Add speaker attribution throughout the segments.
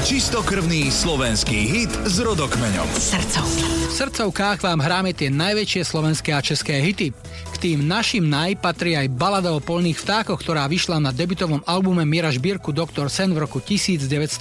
Speaker 1: Čistokrvný slovenský hit s rodokmeňom.
Speaker 2: Srdcovka.
Speaker 3: V srdcovkách vám hráme tie najväčšie slovenské a české hity. K tým našim naj patrí aj balada o polných vtákoch, ktorá vyšla na debutovom albume Mira Šbírku Dr. Sen v roku 1980.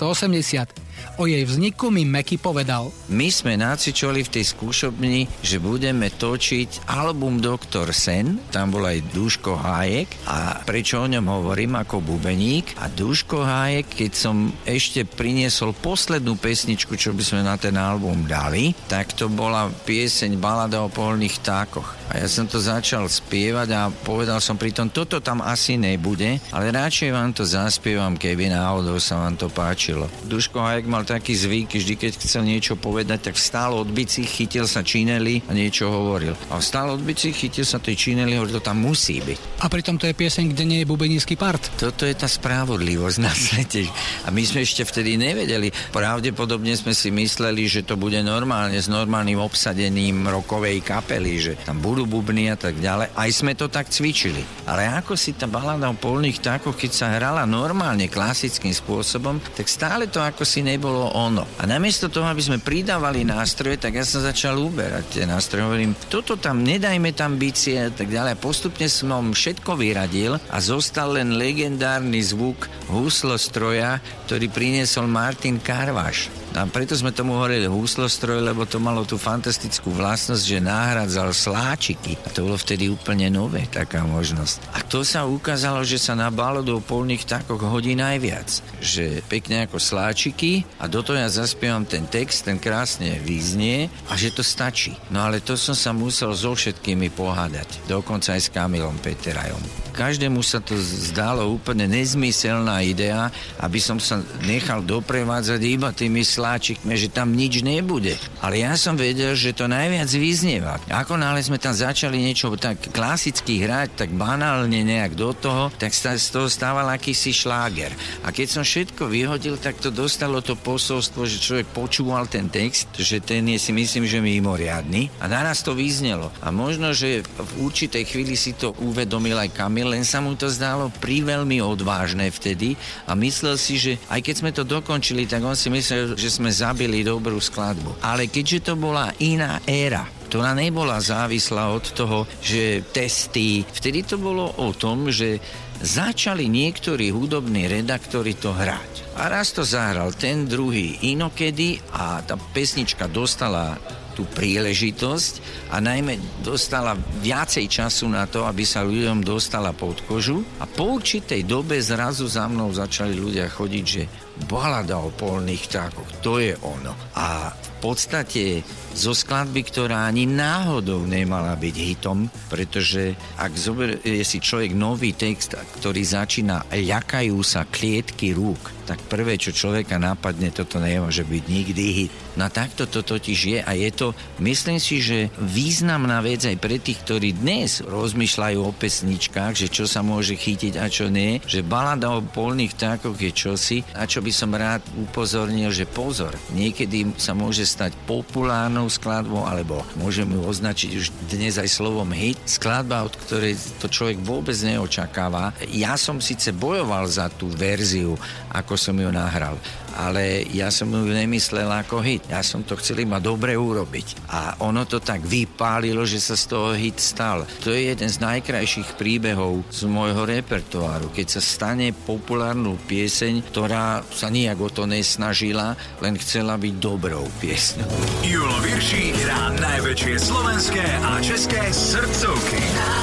Speaker 3: O jej vzniku mi Meky povedal.
Speaker 4: My sme nacičovali v tej skúšobni, že budeme točiť album Doktor Sen, tam bol aj Duško Hájek a prečo o ňom hovorím ako bubeník a Duško Hájek, keď som ešte priniesol poslednú pesničku, čo by sme na ten album dali, tak to bola pieseň Balada o polných tákoch. A ja som to začal spievať a povedal som pritom, toto tam asi nebude, ale radšej vám to zaspievam, keby náhodou sa vám to páčilo. Duško Hajek mal taký zvyk, vždy keď chcel niečo povedať, tak vstal od bicí, chytil sa čineli a niečo hovoril. A vstal od bicí, chytil sa tej čineli a hovoril, to tam musí byť.
Speaker 3: A pritom to je pieseň, kde nie je bubenícky part.
Speaker 4: Toto je tá spravodlivosť na svete. A my sme ešte vtedy nevedeli. Pravdepodobne sme si mysleli, že to bude normálne s normálnym obsadením rokovej kapely, že tam budú budú bubny a tak ďalej. Aj sme to tak cvičili. Ale ako si tá balada o polných tákoch, keď sa hrala normálne, klasickým spôsobom, tak stále to ako si nebolo ono. A namiesto toho, aby sme pridávali nástroje, tak ja som začal uberať tie nástroje. Hovorím, toto tam, nedajme tam bicie a tak ďalej. Postupne som všetko vyradil a zostal len legendárny zvuk húslostroja, ktorý priniesol Martin Karvaš. A preto sme tomu hovorili húslostroj, lebo to malo tú fantastickú vlastnosť, že nahradzal sláčiky. A to bolo vtedy úplne nové, taká možnosť. A to sa ukázalo, že sa na baladu o polných takoch hodí najviac. Že pekne ako sláčiky a do toho ja zaspievam ten text, ten krásne význie a že to stačí. No ale to som sa musel so všetkými pohádať. Dokonca aj s Kamilom Peterajom. Každému sa to zdalo úplne nezmyselná idea, aby som sa nechal doprevádzať iba tými sláčikmi, že tam nič nebude. Ale ja som vedel, že to najviac vyznieva. Ako náhle sme tam začali niečo tak klasicky hrať, tak banálne nejak do toho, tak sa z toho stával akýsi šláger. A keď som všetko vyhodil, tak to dostalo to posolstvo, že človek počúval ten text, že ten je si myslím, že mimoriadný a naraz to vyznelo. A možno, že v určitej chvíli si to uvedomil aj Kamil, len sa mu to zdalo priveľmi odvážne vtedy a myslel si, že aj keď sme to dokončili, tak on si myslel, že sme zabili dobrú skladbu. Ale keďže to bola iná éra, ktorá nebola závislá od toho, že testy, vtedy to bolo o tom, že začali niektorí hudobní redaktori to hrať. A raz to zahral ten druhý inokedy a tá pesnička dostala tú príležitosť a najmä dostala viacej času na to, aby sa ľuďom dostala pod kožu a po určitej dobe zrazu za mnou začali ľudia chodiť, že balada o polných vtákoch, to je ono. A v podstate zo skladby, ktorá ani náhodou nemala byť hitom, pretože ak zoberie si človek nový text, ktorý začína ľakajú sa klietky rúk, tak prvé, čo človeka napadne, toto nemôže byť nikdy hit. No takto to totiž je a je to, myslím si, že významná vec aj pre tých, ktorí dnes rozmýšľajú o pesničkách, že čo sa môže chytiť a čo nie, že balada o polných vtákoch je čosi, a čo by som rád upozornil, že pozor, niekedy sa môže stať populárnou skladbou, alebo môžeme ju označiť už dnes aj slovom hit, skladba, od ktorej to človek vôbec neočakáva. Ja som síce bojoval za tú verziu, ako som ju nahral, ale ja som ju nemyslel ako hit. Ja som to chcel iba dobre urobiť. A ono to tak vypálilo, že sa z toho hit stal. To je jeden z najkrajších príbehov z môjho repertoáru, keď sa stane populárnu pieseň, ktorá sa nijak o to nesnažila, len chcela byť dobrou piesňou.
Speaker 1: Julo Virší hrá najväčšie slovenské a české srdcovky. Na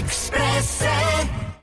Speaker 1: Expresse.